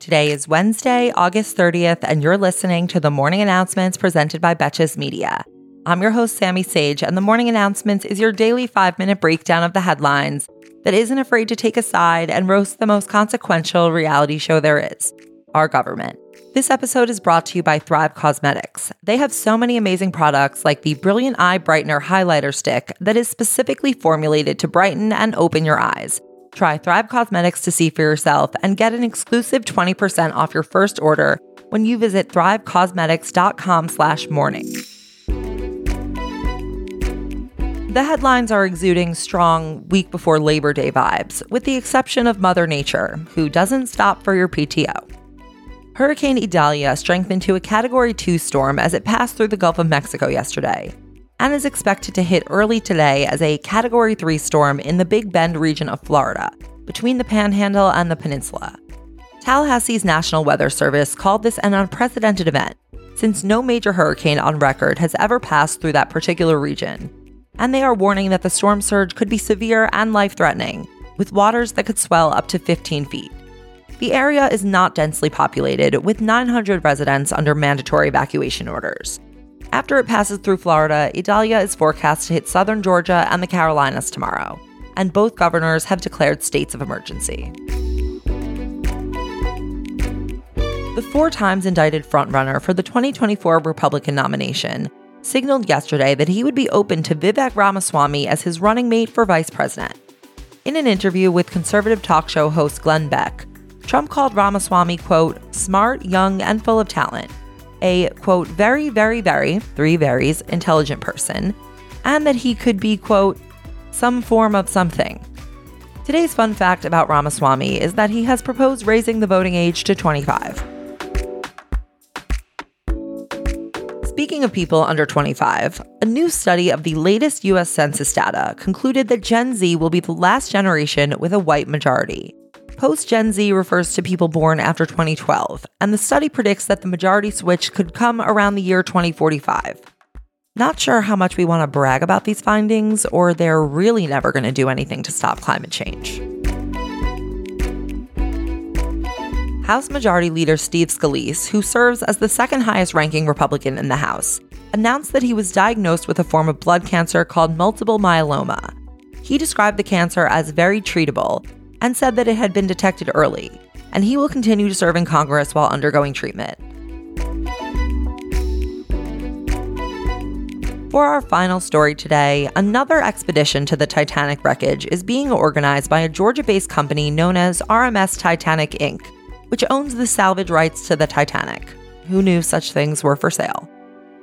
Today is Wednesday, August 30th, and you're listening to the morning announcements presented by Betches Media. I'm your host, Sami Sage, and the morning announcements is your daily five minute breakdown of the headlines that isn't afraid to take a side and roast the most consequential reality show there is our government. This episode is brought to you by Thrive Causemetics. They have so many amazing products like the Brilliant Eye Brightener Highlighter Stick that is specifically formulated to brighten and open your eyes. Try Thrive Causemetics to see for yourself and get an exclusive 20% off your first order when you visit thrivecausemetics.com slash morning. The headlines are exuding strong week before Labor Day vibes, with the exception of Mother Nature, who doesn't stop for your PTO. Hurricane Idalia strengthened to a Category 2 storm as it passed through the Gulf of Mexico yesterday and is expected to hit early today as a Category 3 storm in the Big Bend region of Florida, between the Panhandle and the Peninsula. Tallahassee's National Weather Service called this an unprecedented event, since no major hurricane on record has ever passed through that particular region. And they are warning that the storm surge could be severe and life threatening, with waters that could swell up to 15 feet. The area is not densely populated, with 900 residents under mandatory evacuation orders. After it passes through Florida, Idalia is forecast to hit southern Georgia and the Carolinas tomorrow, and both governors have declared states of emergency. The four times indicted frontrunner for the 2024 Republican nomination signaled yesterday that he would be open to Vivek Ramaswamy as his running mate for vice president. In an interview with conservative talk show host Glenn Beck, Trump called Ramaswamy, quote, smart, young, and full of talent, a quote, very, very, very, three varies, intelligent person, and that he could be, quote, some form of something. Today's fun fact about Ramaswamy is that he has proposed raising the voting age to 25. Speaking of people under 25, a new study of the latest US Census data concluded that Gen Z will be the last generation with a white majority. Post Gen Z refers to people born after 2012, and the study predicts that the majority switch could come around the year 2045. Not sure how much we want to brag about these findings, or they're really never going to do anything to stop climate change. House Majority Leader Steve Scalise, who serves as the second highest ranking Republican in the House, announced that he was diagnosed with a form of blood cancer called multiple myeloma. He described the cancer as very treatable and said that it had been detected early, and he will continue to serve in Congress while undergoing treatment. For our final story today, another expedition to the Titanic wreckage is being organized by a Georgia based company known as RMS Titanic Inc., which owns the salvage rights to the Titanic. Who knew such things were for sale?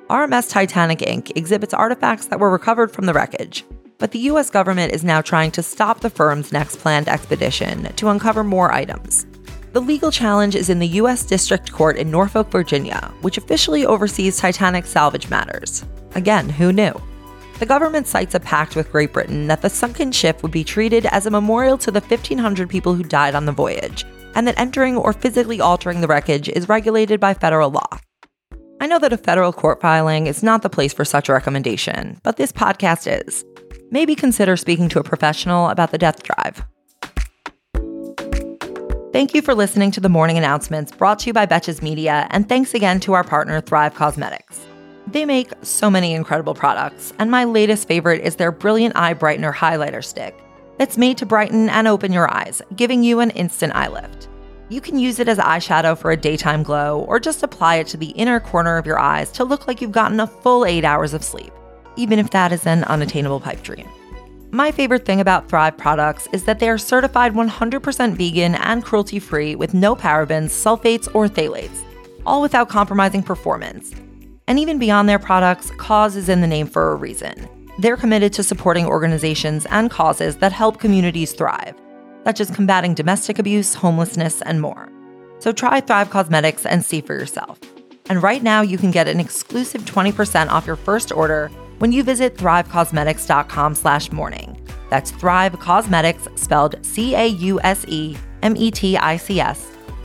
RMS Titanic Inc. exhibits artifacts that were recovered from the wreckage, but the US government is now trying to stop the firm's next planned expedition to uncover more items. The legal challenge is in the U.S. District Court in Norfolk, Virginia, which officially oversees Titanic salvage matters. Again, who knew? The government cites a pact with Great Britain that the sunken ship would be treated as a memorial to the 1,500 people who died on the voyage, and that entering or physically altering the wreckage is regulated by federal law. I know that a federal court filing is not the place for such a recommendation, but this podcast is maybe consider speaking to a professional about the death drive. Thank you for listening to the morning announcements brought to you by Betches Media, and thanks again to our partner, Thrive Causemetics. They make so many incredible products, and my latest favorite is their Brilliant Eye Brightener Highlighter Stick that's made to brighten and open your eyes, giving you an instant eye lift. You can use it as eyeshadow for a daytime glow, or just apply it to the inner corner of your eyes to look like you've gotten a full eight hours of sleep even if that is an unattainable pipe dream. My favorite thing about Thrive products is that they are certified 100% vegan and cruelty free with no parabens, sulfates, or phthalates, all without compromising performance. And even beyond their products, cause is in the name for a reason. They're committed to supporting organizations and causes that help communities thrive, such as combating domestic abuse, homelessness, and more. So try Thrive Causemetics and see for yourself. And right now, you can get an exclusive 20% off your first order when you visit thrivecausemetics.com slash morning. That's Thrive Causemetics, spelled C-A-U-S-E-M-E-T-I-C-S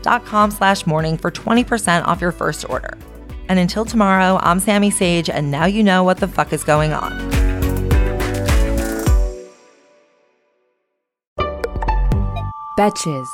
dot com slash morning for 20% off your first order. And until tomorrow, I'm Sami Sage, and now you know what the fuck is going on. Betches.